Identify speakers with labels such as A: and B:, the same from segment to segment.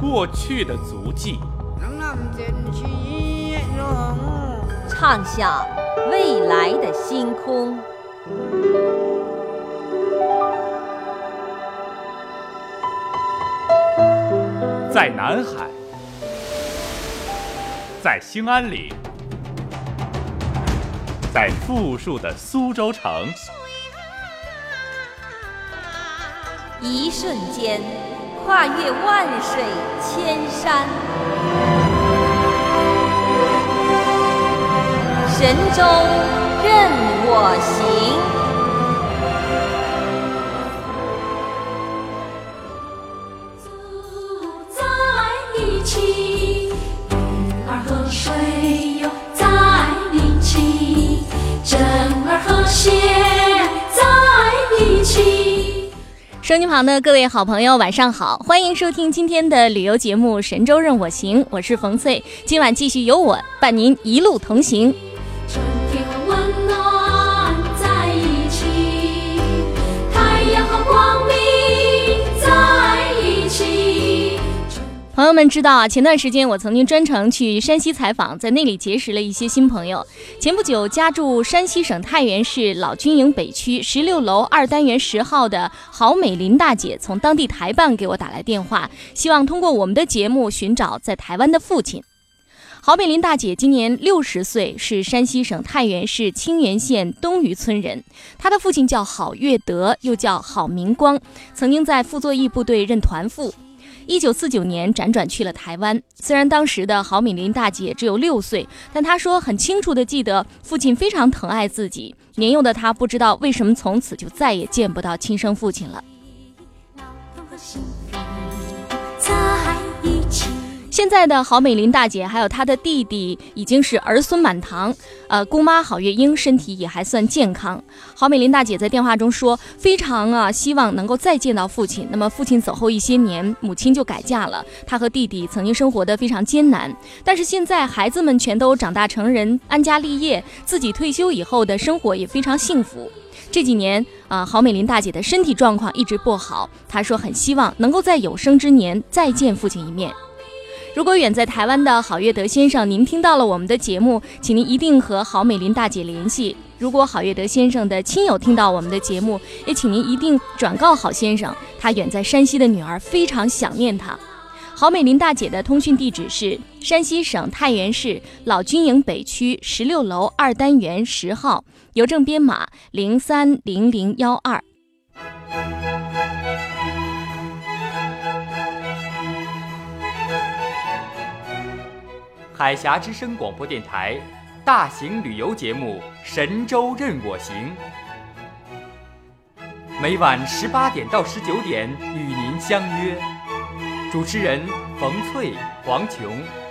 A: 过去的足迹，
B: 唱响未来的星空。
A: 在南海，在兴安岭，在富庶的苏州城，
B: 一瞬间跨越万水千山，神州任我行。
C: 音旁的各位好朋友，晚上好，欢迎收听今天的旅游节目《神州任我行》，我是冯翠，今晚继续由我伴您一路同行。朋友们知道啊，前段时间我曾经专程去山西采访，在那里结识了一些新朋友。前不久，家住山西省太原市老军营北区十六楼二单元十号的郝美林大姐，从当地台办给我打来电话，希望通过我们的节目寻找在台湾的父亲。郝美林大姐今年六十岁，是山西省太原市清源县东隅村人。她的父亲叫郝月德，又叫郝明光，曾经在傅作义部队任团副。一九四九年辗转去了台湾，虽然当时的郝敏林大姐只有六岁，但她说很清楚的记得父亲非常疼爱自己。年幼的她不知道为什么从此就再也见不到亲生父亲了。现在的郝美林大姐还有她的弟弟已经是儿孙满堂，呃，姑妈郝月英身体也还算健康。郝美林大姐在电话中说，非常啊希望能够再见到父亲。那么父亲走后一些年，母亲就改嫁了，她和弟弟曾经生活的非常艰难，但是现在孩子们全都长大成人，安家立业，自己退休以后的生活也非常幸福。这几年啊，郝美林大姐的身体状况一直不好，她说很希望能够在有生之年再见父亲一面。如果远在台湾的郝月德先生，您听到了我们的节目，请您一定和郝美林大姐联系。如果郝月德先生的亲友听到我们的节目，也请您一定转告郝先生，他远在山西的女儿非常想念他。郝美林大姐的通讯地址是山西省太原市老军营北区十六楼二单元十号，邮政编码零三零零幺二。
A: 海峡之声广播电台大型旅游节目《神州任我行》，每晚十八点到十九点与您相约。主持人冯翠、黄琼。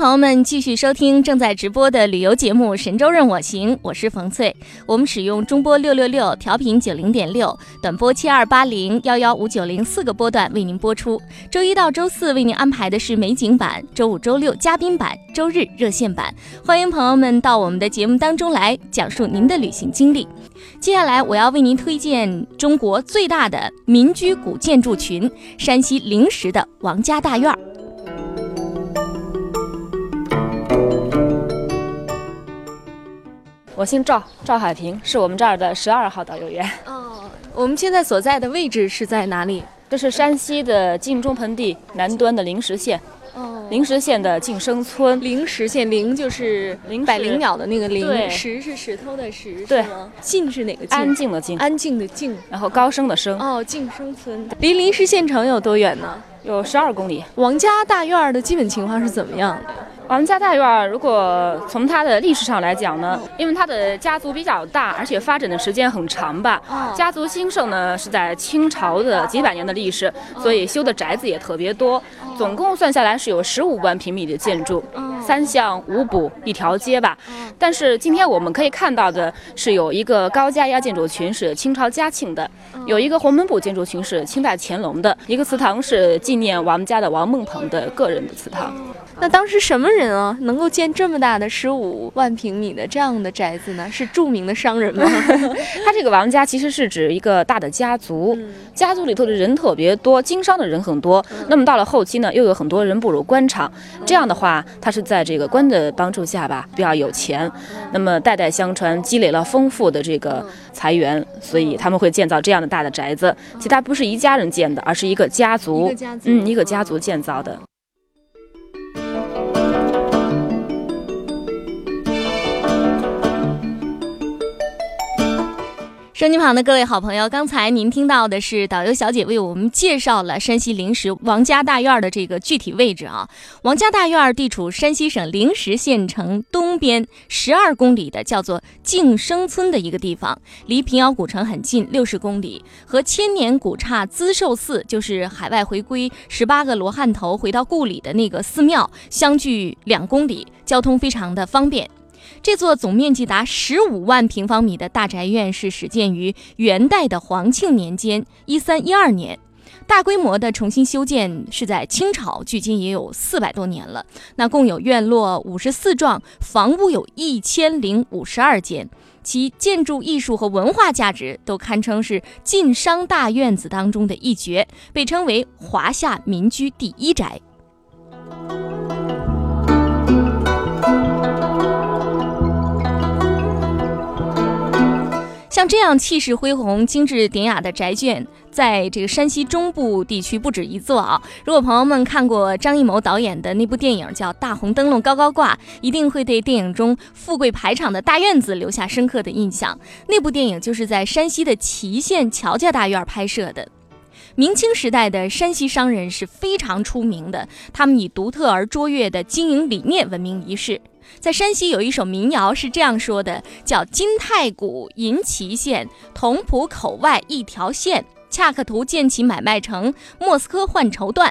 C: 朋友们继续收听正在直播的旅游节目《神州任我行》，我是冯翠。我们使用中波六六六、调频九零点六、短波七二八零、幺幺五九零四个波段为您播出。周一到周四为您安排的是美景版，周五、周六嘉宾版，周日热线版。欢迎朋友们到我们的节目当中来讲述您的旅行经历。接下来我要为您推荐中国最大的民居古建筑群——山西灵石的王家大院儿。
D: 我姓赵，赵海平，是我们这儿的十二号导游员。
C: 哦，我们现在所在的位置是在哪里？
D: 这是山西的晋中盆地南端的灵石县。
C: 哦，
D: 灵石县的晋生村。
C: 灵石县灵就是
D: 灵
C: 百灵鸟的那个灵，石是石头的石，
D: 对？
C: 晋是哪个晋？
D: 安静的静，
C: 安静的静。
D: 然后高升的升，
C: 哦，晋生村离灵石县城有多远呢？
D: 有十二公里。
C: 王家大院儿的基本情况是怎么样的？
D: 王家大院儿，如果从它的历史上来讲呢，因为它的家族比较大，而且发展的时间很长吧。
C: 哦
D: 家族兴盛呢是在清朝的几百年的历史，所以修的宅子也特别多。总共算下来是有十五万平米的建筑，三巷五补一条街吧。但是今天我们可以看到的是有一个高家压建筑群是清朝嘉庆的，有一个鸿门堡建筑群是清代乾隆的，一个祠堂是纪念王们家的王孟鹏的个人的祠堂。
C: 那当时什么人啊，能够建这么大的十五万平米的这样的宅子呢？是著名的商人吗？
D: 他这个王家其实是指一个大的家族，家族里头的人特别多，经商的人很多。那么到了后期呢，又有很多人步入官场，这样的话，他是在这个官的帮助下吧，比较有钱，那么代代相传，积累了丰富的这个财源，所以他们会建造这样的大的宅子。其实他不是一家人建的，而是一个家族，
C: 一个家族
D: 嗯，一个家族建造的。
C: 收音机旁的各位好朋友，刚才您听到的是导游小姐为我们介绍了山西灵石王家大院的这个具体位置啊。王家大院地处山西省灵石县城东边十二公里的叫做静生村的一个地方，离平遥古城很近，六十公里，和千年古刹资寿寺，就是海外回归十八个罗汉头回到故里的那个寺庙，相距两公里，交通非常的方便。这座总面积达十五万平方米的大宅院是始建于元代的皇庆年间（一三一二年），大规模的重新修建是在清朝，距今也有四百多年了。那共有院落五十四幢，房屋有一千零五十二间，其建筑艺术和文化价值都堪称是晋商大院子当中的一绝，被称为华夏民居第一宅。像这样气势恢宏、精致典雅的宅院，在这个山西中部地区不止一座啊。如果朋友们看过张艺谋导演的那部电影叫《大红灯笼高高挂》，一定会对电影中富贵排场的大院子留下深刻的印象。那部电影就是在山西的祁县乔家大院拍摄的。明清时代的山西商人是非常出名的，他们以独特而卓越的经营理念闻名一世。在山西有一首民谣是这样说的，叫“金太谷银祁县，同蒲口外一条线，恰克图建起买卖城，莫斯科换绸缎。”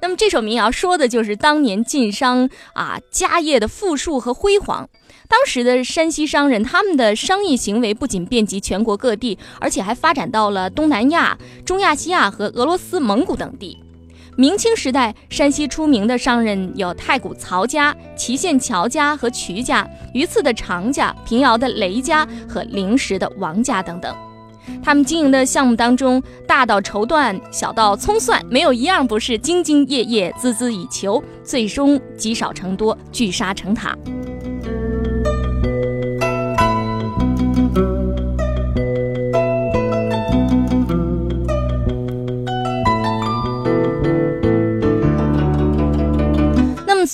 C: 那么这首民谣说的就是当年晋商啊家业的富庶和辉煌。当时的山西商人，他们的商业行为不仅遍及全国各地，而且还发展到了东南亚、中亚西亚和俄罗斯、蒙古等地。明清时代，山西出名的商人有太谷曹家、祁县乔家和瞿家，榆次的常家、平遥的雷家和灵石的王家等等。他们经营的项目当中，大到绸缎，小到葱蒜，没有一样不是兢兢业业、孜孜以求，最终积少成多，聚沙成塔。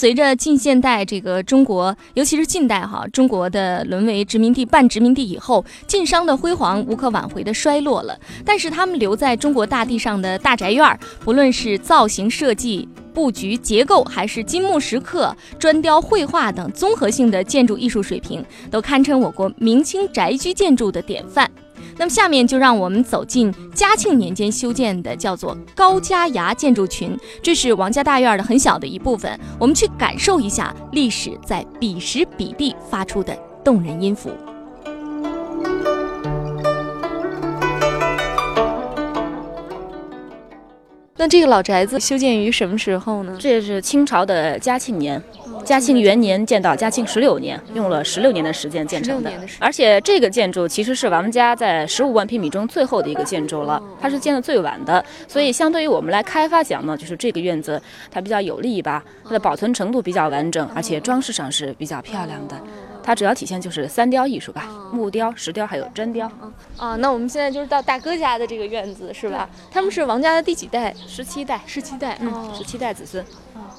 C: 随着近现代这个中国，尤其是近代哈，中国的沦为殖民地、半殖民地以后，晋商的辉煌无可挽回的衰落了。但是，他们留在中国大地上的大宅院，不论是造型设计、布局结构，还是金木石刻、砖雕绘画等综合性的建筑艺术水平，都堪称我国明清宅居建筑的典范。那么下面就让我们走进嘉庆年间修建的叫做高家崖建筑群，这是王家大院的很小的一部分。我们去感受一下历史在彼时彼地发出的动人音符。那这个老宅子修建于什么时候呢？
D: 这是清朝的嘉庆年，嘉庆元年建到嘉庆十六年，用了十六年的时间建成的。而且这个建筑其实是王们家在十五万平米中最后的一个建筑了，它是建的最晚的，所以相对于我们来开发讲呢，就是这个院子它比较有利吧，它的保存程度比较完整，而且装饰上是比较漂亮的。它主要体现就是三雕艺术吧，木雕、石雕还有真雕。
E: 啊，那我们现在就是到大哥家的这个院子是吧？他们是王家的第几代？
D: 十七代，
E: 十七代，
D: 嗯，十七代子孙。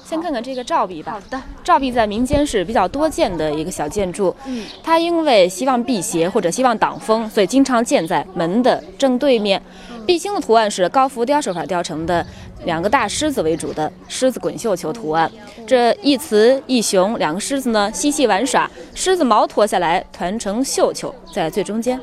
D: 先看看这个照壁吧。
E: 好的，
D: 照壁在民间是比较多见的一个小建筑。嗯，它因为希望辟邪或者希望挡风，所以经常建在门的正对面。壁星的图案是高浮雕手法雕成的，两个大狮子为主的狮子滚绣球图案。这一雌一雄两个狮子呢嬉戏玩耍，狮子毛脱下来团成绣球，在最中间。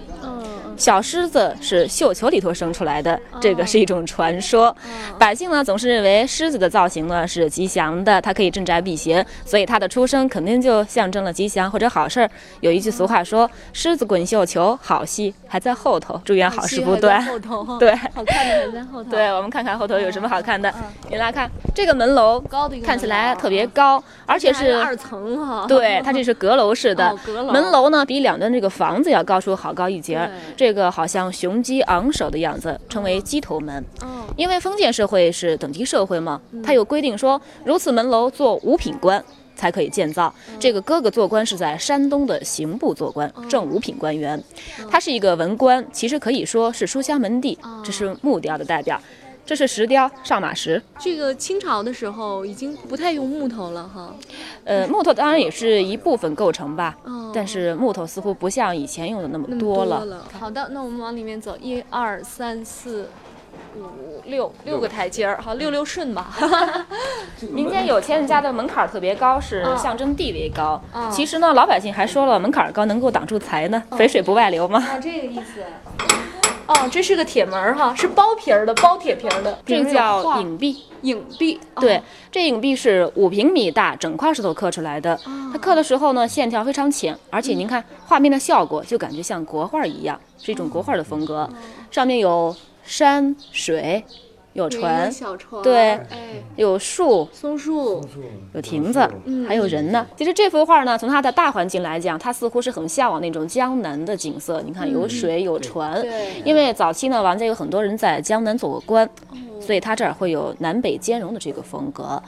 D: 小狮子是绣球里头生出来的，这个是一种传说。百姓呢总是认为狮子的造型呢是吉祥的，它可以镇宅辟邪，所以它的出生肯定就象征了吉祥或者好事儿。有一句俗话说：“狮子滚绣球，好戏还在后头，祝愿好事不断。”
E: 后头
D: 对，
E: 好看的还在后头。
D: 对，我们看看后头有什么好看的。你来看这个门楼，看起来特别高，而且是
E: 二层哈。
D: 对，它这是阁楼式的。门楼呢比两端这个房子要高出好高一截。这个好像雄鸡昂首的样子，称为鸡头门。因为封建社会是等级社会嘛，它有规定说，如此门楼做五品官才可以建造。这个哥哥做官是在山东的刑部做官，正五品官员。他是一个文官，其实可以说是书香门第。这是木雕的代表。这是石雕上马石，
E: 这个清朝的时候已经不太用木头了哈。
D: 呃，木头当然也是一部分构成吧，但是木头似乎不像以前用的那么多了。
E: 好的，那我们往里面走，一二三四五六六个台阶儿，好，六六顺吧。
D: 民间有钱人家的门槛特别高，是象征地位高。其实呢，老百姓还说了，门槛高能够挡住财呢，肥水不外流嘛。
E: 哦，这个意思。哦，这是个铁门哈，是包皮儿的，包铁皮儿的，
D: 这叫影壁。
E: 影壁，
D: 对，这影壁是五平米大，整块石头刻出来的。它刻的时候呢，线条非常浅，而且您看画面的效果，就感觉像国画一样，是一种国画的风格。上面有山水。有船，对，有树，
E: 松树，
D: 有亭子，还有人呢。其实这幅画呢，从它的大环境来讲，它似乎是很向往那种江南的景色。你看，有水，有船，因为早期呢，王家有很多人在江南做过官，所以它这儿会有南北兼容的这个风格。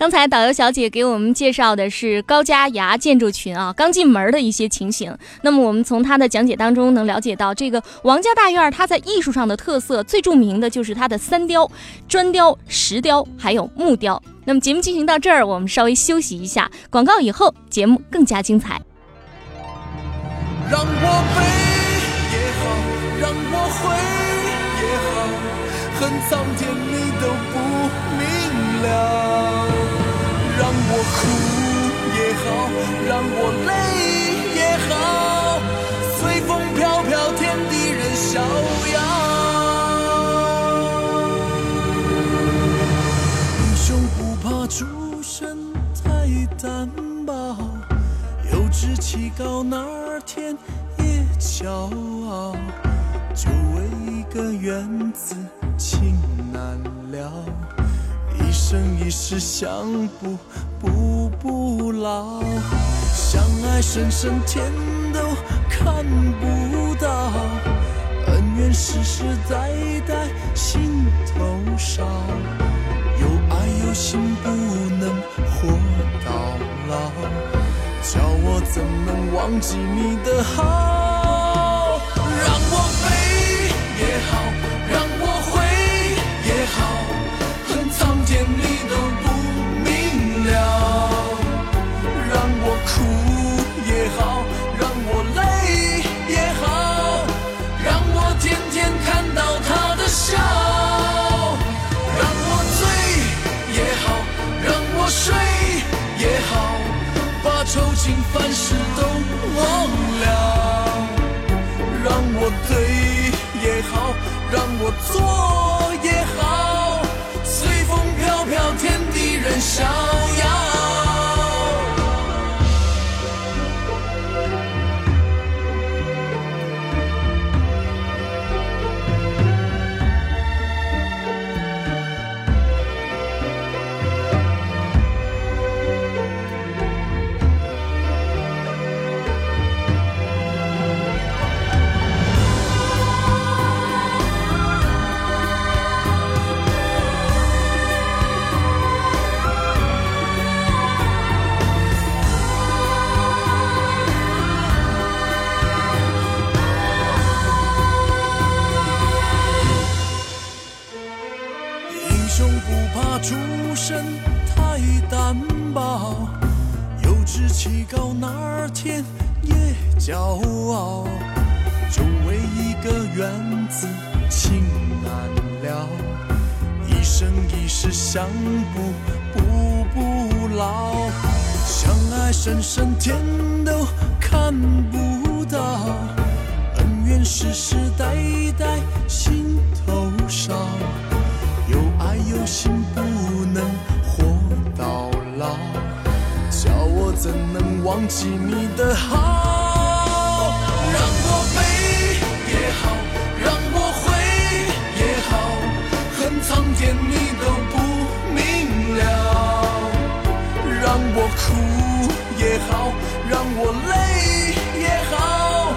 E: 刚才导游小姐给我们介绍的是高家崖建筑群啊，刚进门的一些情形。那么我们从她的讲解当中能了解到，这个王家大院它在艺术上的特色，最著名的就是它的三雕：砖雕、石雕，还有木雕。那么节目进行到这儿，我们稍微休息一下，广告以后节目更加精彩。让我飞也好，让我回也好，恨苍天你都不明了。让我泪也好，随风飘飘，天地任逍遥。英雄不怕出身太单薄，有志气高，哪天也骄傲。就为一个缘字，情难了。一生一世相不不不老，相爱深深天都看不到，恩怨世世代代心头烧，有爱有心不能活到老，叫我怎能忘记你的好？愁情烦事都忘了，让我对也好，让我错也好，随风飘飘，天地任逍遥。有志气高哪儿天也骄傲，就为一个缘字情难了，一生一世相补补不老，相爱深深天都看不到，恩怨世世代代心头烧。有爱有心怎能忘记你的好？让我悲也好，让我悔也好，恨苍天你都不明了。让我哭也好，让我累也好，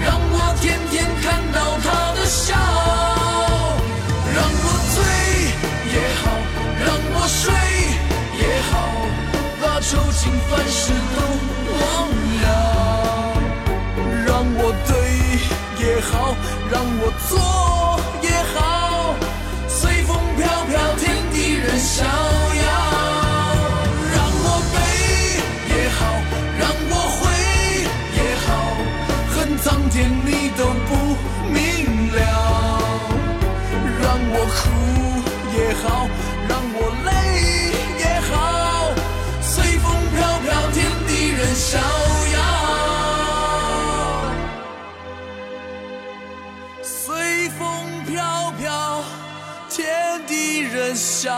E: 让我天天看到他的笑。愁情烦事都忘了。让我对也好，让我做也好，随风飘飘，天地任逍遥。让我悲也好，让我悔也好，恨苍天你都不明了。让我哭也好，让我累逍遥。随风飘飘，天地任逍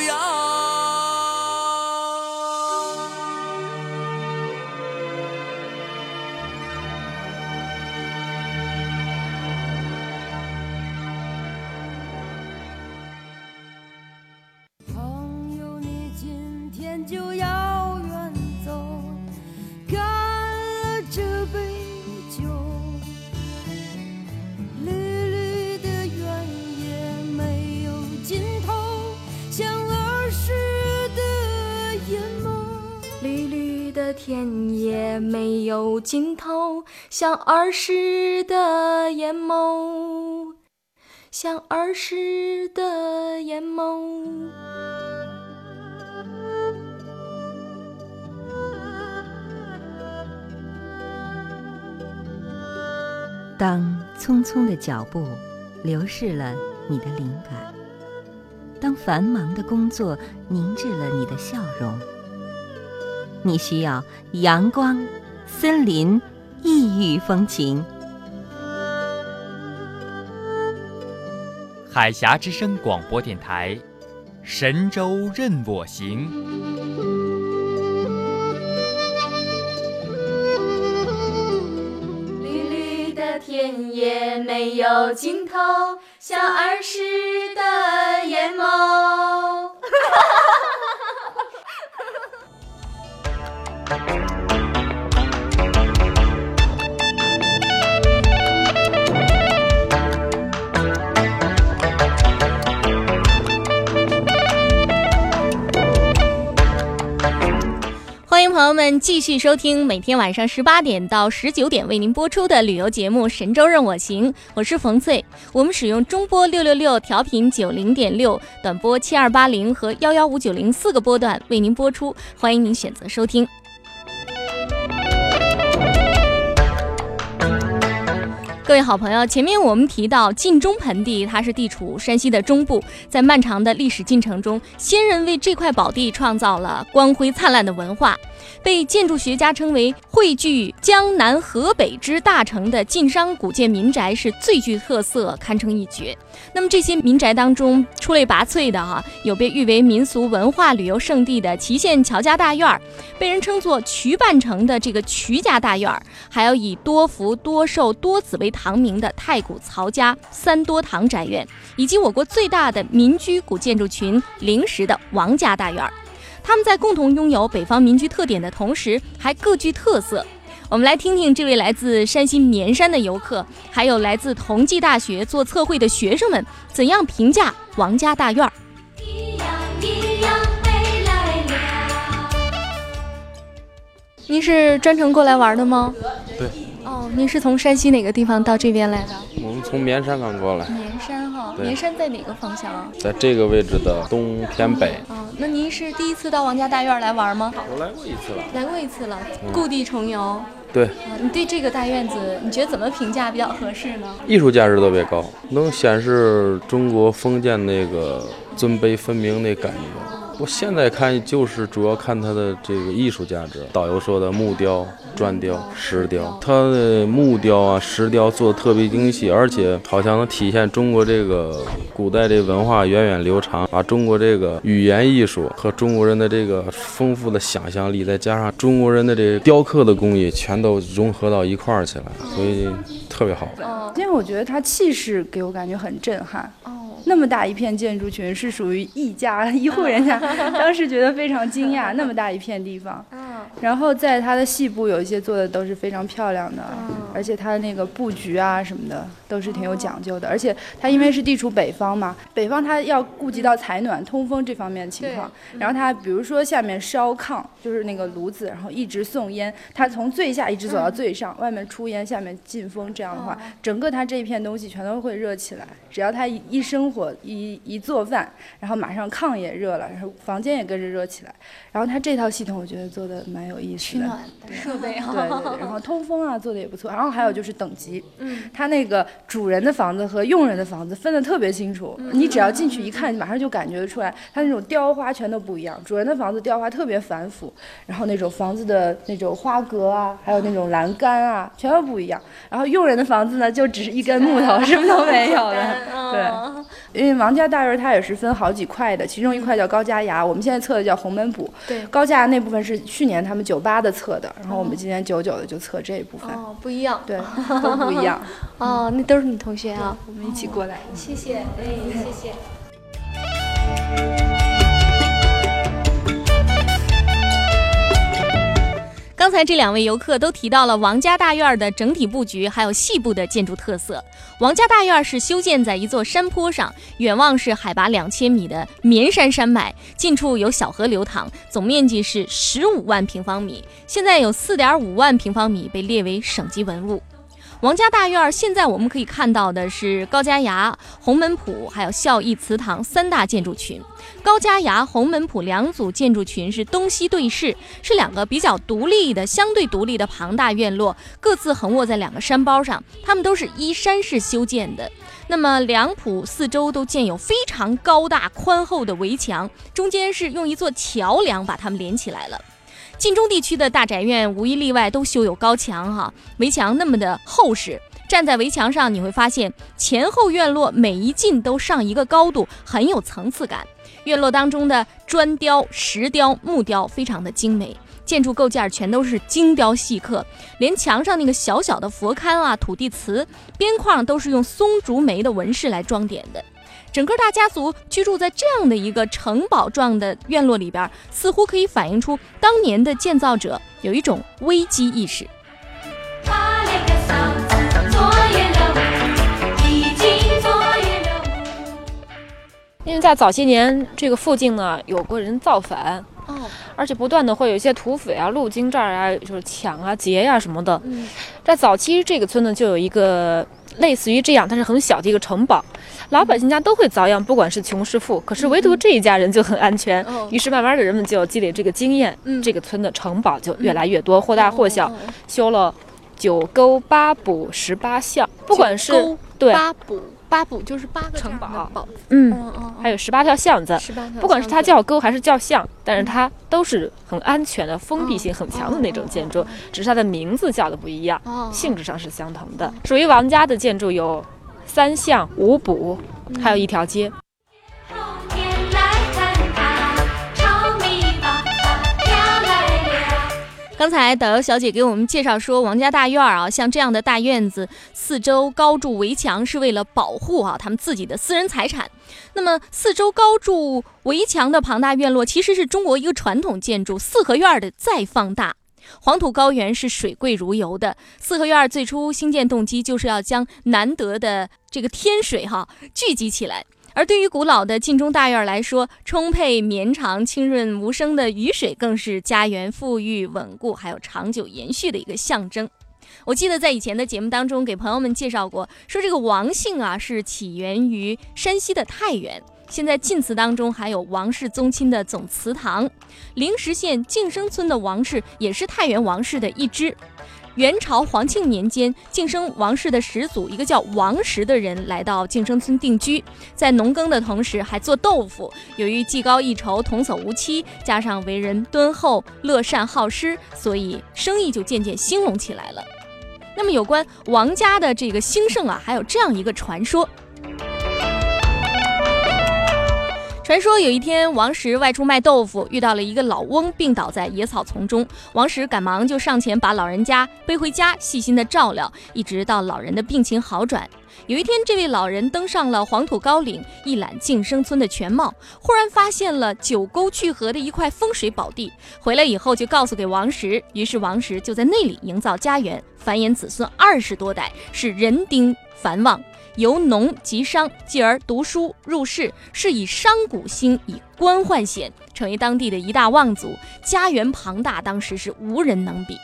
E: 遥。
F: 天也没有尽头，像儿时的眼眸，
C: 像儿时的眼眸。
G: 当匆匆的脚步流逝了你的灵感，当繁忙的工作凝滞了你的笑容，你需要阳光、森林、异域风情。
A: 海峡之声广播电台，神州任我行。
C: 绿绿的田野没有尽头，像儿时的眼眸。朋友们继续收听每天晚上十八点到十九点为您播出的旅游节目《神州任我行》，我是冯翠。我们使用中波六六六调频九零点六、短波七二八零和幺幺五九零四个波段为您播出，欢迎您选择收听。各位好朋友，前面我们提到晋中盆地，它是地处山西的中部，在漫长的历史进程中，先人为这块宝地创造了光辉灿烂的文化。被建筑学家称为汇聚江南河北之大成的晋商古建民宅是最具特色，堪称一绝。那么这些民宅当中出类拔萃的哈、有被誉为民俗文化旅游胜地的祁县乔家大院儿，被人称作渠半城的这个渠家大院儿，还有以多福、多寿、多子为堂名的太古曹家三多堂宅院，以及我国最大的民居古建筑群灵石的王家大院儿。他们在共同拥有北方民居特点的同时，还各具特色。我们来听听这位来自山西绵山的游客，还有来自同济大学做测绘的学生们，怎样评价王家大院儿。
B: 一样一样回来了。
C: 您是专程过来玩的吗？
H: 对。
C: 哦，您是从山西哪个地方到这边来的？
H: 我们从绵山刚过来，
C: 绵山哈，
H: 对
C: 绵山在哪个方向啊？
H: 在这个位置的东偏北。
C: 哦，那您是第一次到王家大院来玩吗？
H: 我来过一次了。
C: 来过一次了，
H: 嗯
C: 故地重游。
H: 对，
C: 啊，你对这个大院子，你觉得怎么评价比较合适呢？
H: 艺术价值特别高，能显示中国封建那个尊卑分明那感觉。我现在看就是主要看它的这个艺术价值。导游说的木雕、砖雕、石雕，它的木雕啊、石雕做的特别精细，而且好像能体现中国这个古代这文化源远流长，把中国这个语言艺术和中国人的这个丰富的想象力，再加上中国人的这个雕刻的工艺，全都融合到一块儿去了，所以特别好。
I: 因为我觉得它气势给我感觉很震撼。
C: 哦，
I: 那么大一片建筑群是属于一家一户人家，当时觉得非常惊讶，那么大一片地方。
C: 嗯
I: 然后在它的细部有一些做的都是非常漂亮的，
C: 嗯
I: 而且它的那个布局啊什么的都是挺有讲究的。而且它因为是地处北方嘛，北方它要顾及到采暖、通风这方面的情况。然后它比如说下面烧炕，就是那个炉子，然后一直送烟，它从最下一直走到最上，外面出烟，下面进风，这样的话，整个它这一片东西全都会热起来。只要它一一生火，一一做饭，然后马上炕也热了，然后房间也跟着热起来。然后它这套系统我觉得做的蛮有意思的。
C: 取暖的设备哈。
I: 对对对，然后通风啊做的也不错，然后还有就是等级，
C: 嗯，
I: 它那个主人的房子和佣人的房子分的特别清楚，
C: 嗯
I: 你只要进去一看，马上就感觉得出来，它那种雕花全都不一样。主人的房子雕花特别繁复，然后那种房子的那种花格啊，还有那种栏杆啊，全都不一样。然后佣人的房子呢，就只是一根木头，什么都没有的。
C: 嗯
I: 对，因为王家大院它也是分好几块的，其中一块叫高家崖，我们现在测的叫红门堡。
C: 对
I: 高家崖那部分是去年他们九八的测的，然后我们今年九九的就测这一部分。
C: 哦，不一样。
I: 对，都不一样。
C: 哦，那都是你同学啊。
I: 我们一起过来。
C: 谢谢，哎，谢谢。刚才这两位游客都提到了王家大院的整体布局，还有细部的建筑特色。王家大院是修建在一座山坡上，远望是海拔两千米的绵山山脉，近处有小河流淌，总面积是十五万平方米。现在有四点五万平方米被列为省级文物。王家大院现在我们可以看到的是高家崖、红门堡，还有孝义祠堂三大建筑群。高家崖、红门堡两组建筑群是东西对视，是两个比较独立的、相对独立的庞大院落，各自横卧在两个山包上。它们都是依山势修建的。那么两堡四周都建有非常高大宽厚的围墙，中间是用一座桥梁把它们连起来了。晋中地区的大宅院无一例外都修有高墙哈，围墙那么的厚实。站在围墙上，你会发现前后院落每一进都上一个高度，很有层次感。院落当中的砖雕、石雕、木雕非常的精美，建筑构件全都是精雕细刻，连墙上那个小小的佛龛啊、土地祠边框都是用松竹梅的纹饰来装点的。整个大家族居住在这样的一个城堡状的院落里边，似乎可以反映出当年的建造者有一种危机意识。
D: 为在早些年，这个附近呢有过人造反，
C: 哦，
D: 而且不断的会有一些土匪啊路经这儿啊，就是抢啊劫呀、什么的。
C: 嗯。
D: 在早期这个村呢就有一个类似于这样，但是很小的一个城堡，老百姓家都会遭殃，不管是穷是富，可是唯独这一家人就很安全。
C: 哦。
D: 于是慢慢的人们就积累这个经验，
C: 嗯。
D: 这个村的城堡就越来越多，或大或小，修了九沟八堡十八巷，不管是对。
C: 八堡，八堡就是八个
D: 城堡
C: 堡，
D: 嗯，
C: 嗯嗯，
D: 还有十八条巷子，
C: 十八条，
D: 不管是它叫沟还是叫巷，但是它都是很安全的、封闭性很强的那种建筑，只是它的名字叫的不一样，
C: 哦。
D: 性质上是相同的。属于王家的建筑有三巷、五堡，还有一条街。
C: 刚才导游小姐给我们介绍说，王家大院儿啊，像这样的大院子，四周高筑围墙是为了保护啊他们自己的私人财产。那么，四周高筑围墙的庞大院落，其实是中国一个传统建筑四合院儿的再放大。黄土高原是水贵如油的，四合院儿最初兴建动机就是要将难得的这个天水哈聚集起来。而对于古老的晋中大院来说，充沛绵长、清润无声的雨水，更是家园富裕稳固还有长久延续的一个象征。我记得在以前的节目当中给朋友们介绍过，说这个王姓啊是起源于山西的太原。现在晋祠当中还有王氏宗亲的总祠堂，灵石县晋生村的王氏也是太原王氏的一支。元朝皇庆年间，晋生王氏的始祖一个叫王石的人来到晋生村定居，在农耕的同时还做豆腐。由于技高一筹、童叟无欺，加上为人敦厚、乐善好施，所以生意就渐渐兴隆起来了。那么，有关王家的这个兴盛啊，还有这样一个传说。传说有一天，王石外出卖豆腐，遇到了一个老翁，病倒在野草丛中。王石赶忙就上前把老人家背回家，细心的照料，一直到老人的病情好转。有一天，这位老人登上了黄土高岭，一览晋生村的全貌，忽然发现了九沟聚合的一块风水宝地。回来以后就告诉给王石，于是王石就在那里营造家园，繁衍子孙二十多代，是人丁繁旺。由农及商，继而读书入仕，是以商贾兴，以官宦显，成为当地的一大望族，家园庞大，当时是无人能比。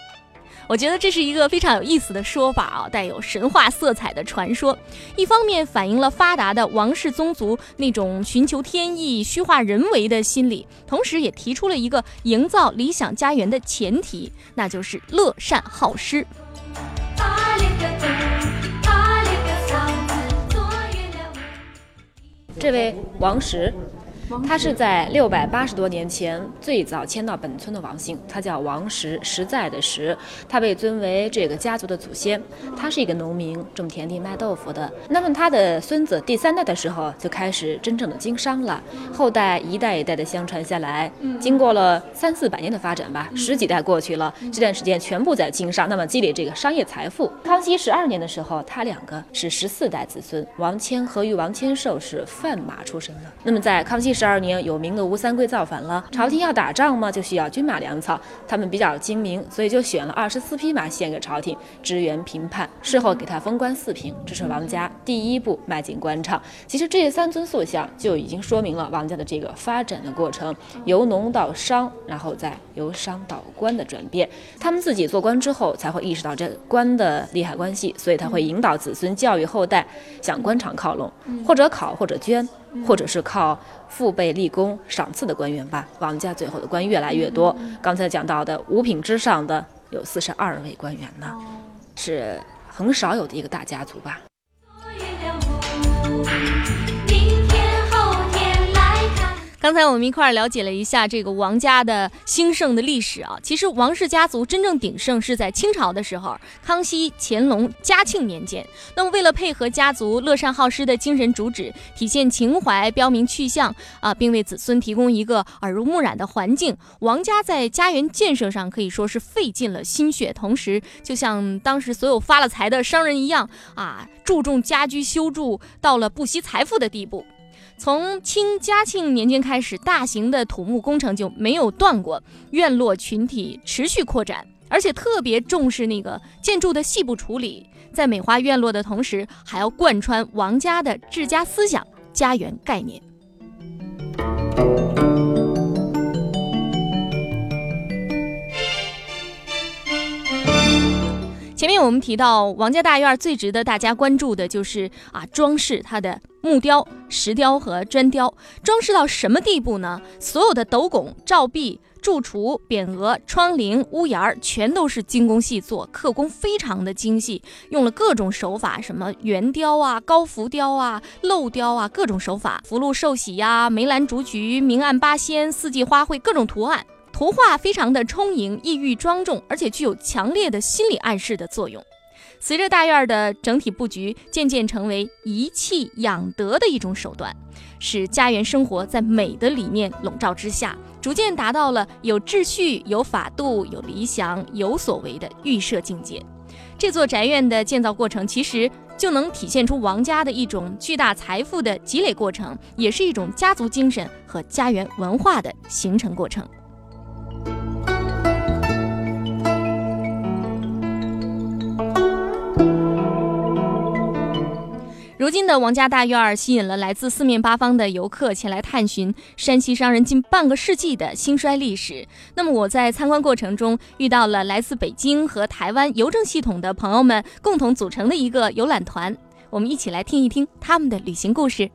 C: 我觉得这是一个非常有意思的说法啊，带有神话色彩的传说。一方面反映了发达的王氏宗族那种寻求天意、虚化人为的心理，同时也提出了一个营造理想家园的前提，那就是乐善好施。
D: 这位王石。他是在六百八十多年前最早迁到本村的王姓，他叫王石，实在的石，他被尊为这个家族的祖先。他是一个农民，种田地卖豆腐的。那么他的孙子第三代的时候就开始真正的经商了，后代一代一代的相传下来，经过了三四百年的发展吧，十几代过去了，这段时间全部在经商，那么积累这个商业财富。康熙十二年的时候，他两个是十四代子孙，王谦和与王谦寿是贩马出身的。那么在康熙。十二年，有名的吴三桂造反了，朝廷要打仗嘛，就需要军马粮草。他们比较精明，所以就选了二十四匹马献给朝廷支援平叛。事后给他封官四品，这是王家第一步迈进官场。其实这三尊塑像就已经说明了王家的这个发展的过程，由农到商，然后再由商到官的转变。他们自己做官之后，才会意识到这官的利害关系，所以他会引导子孙教育后代向官场靠拢，或者考，或者捐。或者是靠父辈立功赏赐的官员吧，王家最后的官越来越多。刚才讲到的五品之上的有四十二位官员呢，是很少有的一个大家族吧。
C: 刚才我们一块儿了解了一下这个王家的兴盛的历史啊。其实王氏家族真正鼎盛是在清朝的时候，康熙、乾隆、嘉庆年间。那么为了配合家族乐善好施的精神主旨，体现情怀、标明去向啊，并为子孙提供一个耳濡目染的环境，王家在家园建设上可以说是费尽了心血。同时，就像当时所有发了财的商人一样啊，注重家居修筑，到了不惜财富的地步。从清嘉庆年间开始，大型的土木工程就没有断过，院落群体持续扩展，而且特别重视那个建筑的细部处理，在美化院落的同时，还要贯穿王家的治家思想、家园概念。前面我们提到王家大院最值得大家关注的就是啊装饰，它的木雕、石雕和砖雕装饰到什么地步呢？所有的斗拱、照壁、柱橱、匾额、窗棂、屋檐儿全都是精工细作，刻工非常的精细，用了各种手法，什么圆雕啊、高浮雕啊、镂雕啊，各种手法，福禄寿喜呀、梅兰竹菊、明暗八仙、四季花卉，各种图案。图画非常的充盈、意欲庄重，而且具有强烈的心理暗示的作用。随着大院的整体布局渐渐成为怡气养德的一种手段，使家园生活在美的理念笼罩之下，逐渐达到了有秩序、有法度、有理想、有所为的预设境界。这座宅院的建造过程，其实就能体现出王家的一种巨大财富的积累过程，也是一种家族精神和家园文化的形成过程。如
J: 今的王家大院儿吸引了来自四面八方的游客前来探寻山西商人近半个世纪的兴衰历史。那么我在参观过程中遇到了来自北京和台湾邮政系统的朋友们共同组成的一个游览团，我们一起来听一听他们的旅行故事。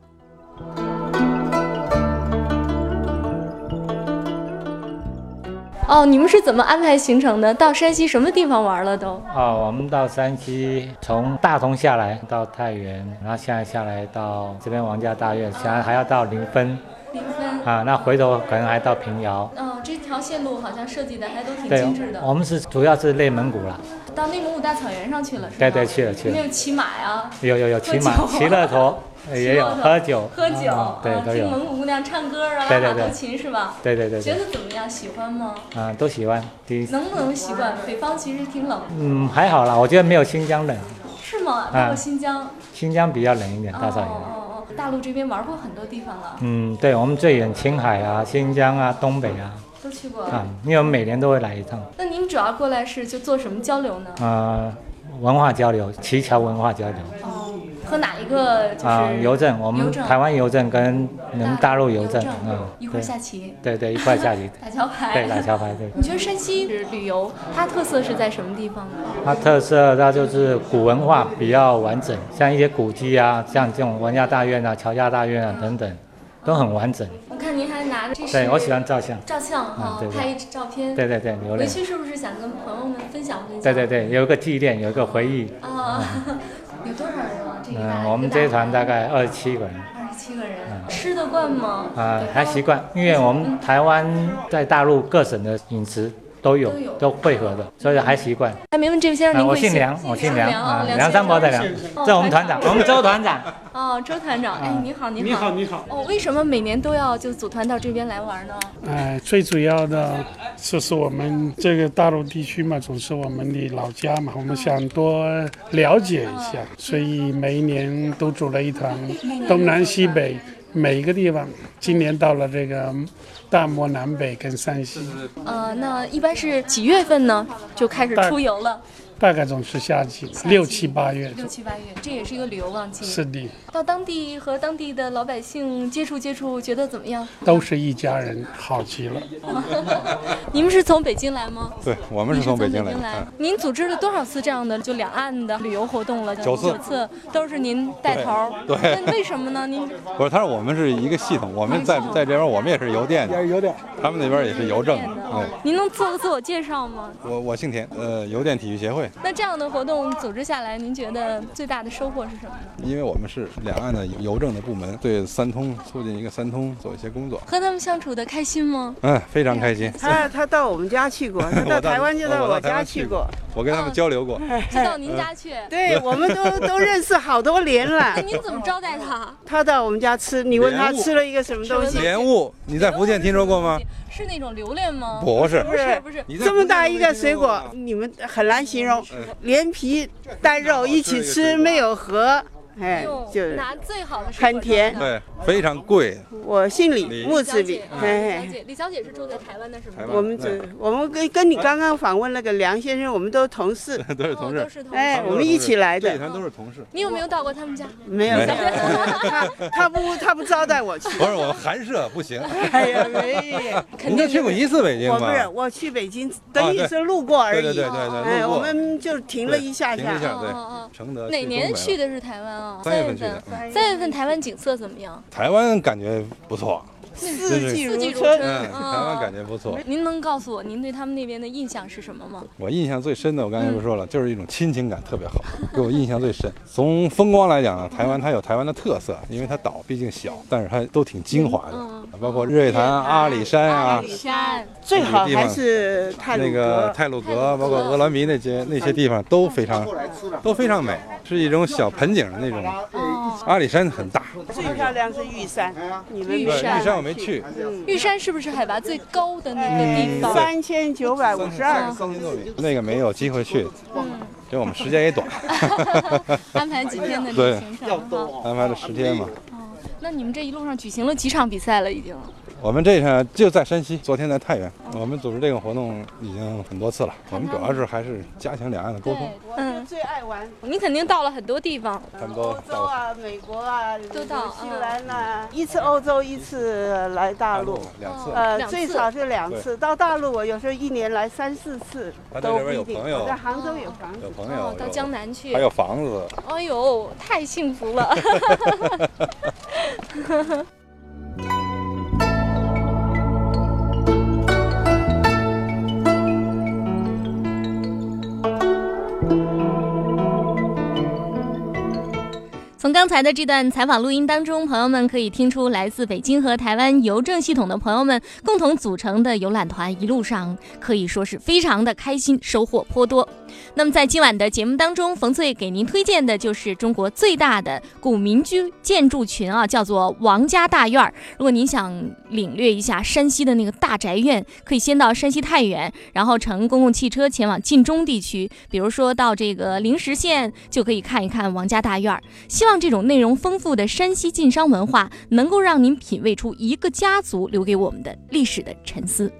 J: 哦，你们是怎么安排行程的？到山西什么地方玩了都？
K: 哦，我们到山西，从大同下来到太原，然后现在下来到这边王家大院，现在还要到临汾
J: 临汾。
K: 啊，那回头可能还到平遥。
J: 哦，这条线路好像设计的还都挺精致的。，
K: 我们是主要是内蒙古了。
J: 到内蒙古大草原上去了，是吧？
K: 对对去了去了
J: 有没有骑马呀？
K: 有有有骑马、骑骆驼，呃也有喝酒、
J: 喝酒，
K: 嗯对都有。
J: 蒙古姑娘唱歌啊，
K: 对对对
J: 拉马头琴是吧？
K: 对对对
J: 觉，得怎么样？喜欢吗？
K: 啊，都喜欢。第一，
J: 能不能习惯？北方其实挺冷，
K: 嗯，还好啦，我觉得没有新疆冷，
J: 是吗？没有新疆，
K: 新疆比较冷一点，大草原。
J: 哦哦哦，大陆这边玩过很多地方了，
K: 嗯，对，我们最远青海啊、新疆啊、东北啊，
J: 都去过。
K: 啊，因为我们每年都会来一趟。
J: 那您主要过来是就做什么交流呢？
K: 呃，文化交流，旗桥文化交流。
J: 哦，和哪一个就是
K: 啊，邮政，我们台湾邮政跟能大陆邮政，嗯，
J: 一块下棋，
K: 对对，一块下棋，
J: 打桥牌，
K: 对，打桥牌，对。
J: 你觉得山西旅游它特色是在什么地方呢？
K: 它特色它就是古文化比较完整，像一些古迹啊，像这种文家大院啊、乔家大院啊等等，都很完整。
J: 您还拿着这是
K: 对，我喜欢照相。
J: 照相哈
K: 嗯对，对
J: 拍一照片。
K: 对对对。
J: 回去是不是想跟朋友们分享分享？
K: 对对对，有一个纪念，有一个回忆。
J: 啊，有多少人啊？这
K: 嗯，我们这一团大概二十七个人。
J: 二十七个人，吃得惯吗？
K: 啊，还习惯，因为我们台湾在大陆各省的饮食都有
J: 都有，
K: 都汇合的，所以还习惯。
J: 还没问这位先生
K: 啊，
J: 您贵姓？
K: 我姓梁，我姓梁啊，
J: 梁
K: 梁山伯的梁，这我们团长，我们周团长。
J: 哦，周团长，哎，你好，你好，
L: 你好你好
J: 哦，为什么每年都要就组团到这边来玩呢？
L: 哎，最主要的就是我们这个大陆地区嘛，总是我们的老家嘛，我们想多了解一下，所以每一年都组了一团，东南西北每一个地方。今年到了这个大漠南北跟山西，
J: 呃，那一般是几月份呢？就开始出游了？
L: 大概总是夏季，六七八月。
J: 六七八月，这也是一个旅游旺季。
L: 是的，
J: 到当地和当地的老百姓接触接触，觉得怎么样？
L: 都是一家人，好极了。
J: 你们是从北京来吗？
M: 对，我们是从北京来。
J: 您组织了多少次这样的就两岸的旅游活动了？
M: 九次
J: 九次都是您带头。
M: 对对
J: 那为什么呢？您
M: 不是，他说我们是一个系统，我们在在这边我们也是邮电的，
L: 邮电，
M: 他们那边也是邮政的。嗯，
J: 您能做个自我介绍吗？
M: 我我姓田，呃，邮电体育协会。
J: 那这样的活动组织下来，您觉得最大的收获是什么呢？
M: 因为我们是两岸的邮政的部门，对三通促进一个三通做一些工作。
J: 和他们相处的开心吗？
M: 嗯，非常开心。
N: 他他到我们家去过，他到台湾就到我家去过，
M: 我跟他们交流过。
J: 就到您家去？
N: 对，我们都 都认识好多年了
J: 那。您怎么招待他？
N: 他到我们家吃，你问他吃了一个什么东西？
M: 莲雾，你在福建听说过吗？
J: 是那种榴莲吗？
M: 不是。
J: 不是不是，
N: 这么大一个水果，你们很难形容，连皮带肉一起吃，没有核，哎，就是
J: 拿最好的
N: 很甜。
M: 对，非常贵。
N: 我姓李，木字李
J: 李。小姐，李小姐是住在台湾的，是吗？
N: 我们这，我们跟跟你刚刚访问那个梁先生，我们都是同事，
M: 都是同事，
N: 哎，我们一起来的。
M: 这都是同事。
J: 你有没有到过他们家？
N: 没有，他他不他不招待我去。
M: 不是我们寒舍不行。
N: 哎呀，没，
M: 您就去过一次北京吗？
N: 我不是，我去北京，等于是路过而已。
M: 对对对对对，
N: 哎，
M: 路过
N: 我们就停了一下下。
M: 停一下，
J: 哦
M: 对，承德。
J: 哪年去的是台湾啊？
M: 三月份去的。
J: 三月份台湾景色怎么样？
M: 台湾感觉不错。
N: 四季
J: 如
N: 春，
M: 嗯，台湾感觉不错。
J: 您能告诉我您对他们那边的印象是什么吗？
M: 我印象最深的，我刚才不说了，就是一种亲情感特别好，给我印象最深。从风光来讲呢，台湾它有台湾的特色，因为它岛毕竟小，但是它都挺精华的，包括日月潭、阿里山啊，
J: 阿里山。
N: 最好还是泰鲁
M: 那个泰鲁阁，包括鹅銮鼻那些那些地方都非常都非常美，是一种小盆景的那种。阿里山很大，
N: 最漂亮是玉山，你们
J: 玉山
M: 玉山我没去。
J: 玉山是不是海拔最高的那个地方？
N: 三千九百五十二，
M: 三千多米，那个没有机会去，因为我们时间也短，
J: 安排几天的旅行程哈。
M: 安排了十天嘛。
J: 哦，那你们这一路上举行了几场比赛了？已经？
M: 我们这场就在山西，昨天在太原。我们组织这个活动已经很多次了。我们主要是还是加强两岸的沟通。
D: 嗯，
N: 最爱玩。
C: 你肯定到了很多地方，
M: 他们都
N: 欧洲啊、美国啊，
C: 都到
N: 新西兰呐，一次欧洲，一次来大陆，
M: 两次。
N: 呃，最少是两次。到大陆我有时候一年来三四次，都不一定。我在杭州有房子，
M: 有朋友
C: 到江南去，
M: 还有房子。
C: 哎呦，太幸福了。从刚才的这段采访录音当中，朋友们可以听出，来自北京和台湾邮政系统的朋友们共同组成的游览团，一路上可以说是非常的开心，收获颇多。那么在今晚的节目当中，冯翠给您推荐的就是中国最大的古民居建筑群啊，叫做王家大院儿。如果您想领略一下山西的那个大宅院，可以先到山西太原，然后乘公共汽车前往晋中地区，比如说到这个灵石县，就可以看一看王家大院儿。希望这种内容丰富的山西晋商文化，能够让您品味出一个家族留给我们的历史的沉思。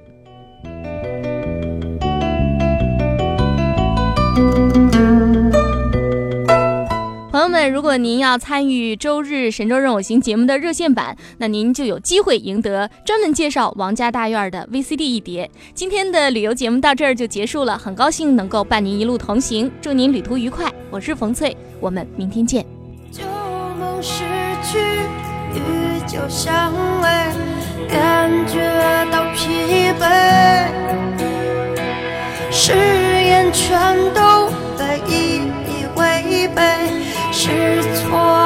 C: 朋友们，如果您要参与周日神州任我行节目的热线版，那您就有机会赢得专门介绍王家大院的 VCD 一碟。今天的旅游节目到这儿就结束了，很高兴能够伴您一路同行，祝您旅途愉快。我是冯翠，我们明天见。
F: 旧梦逝去，与酒相偎，感觉到疲惫，誓言全都。fall.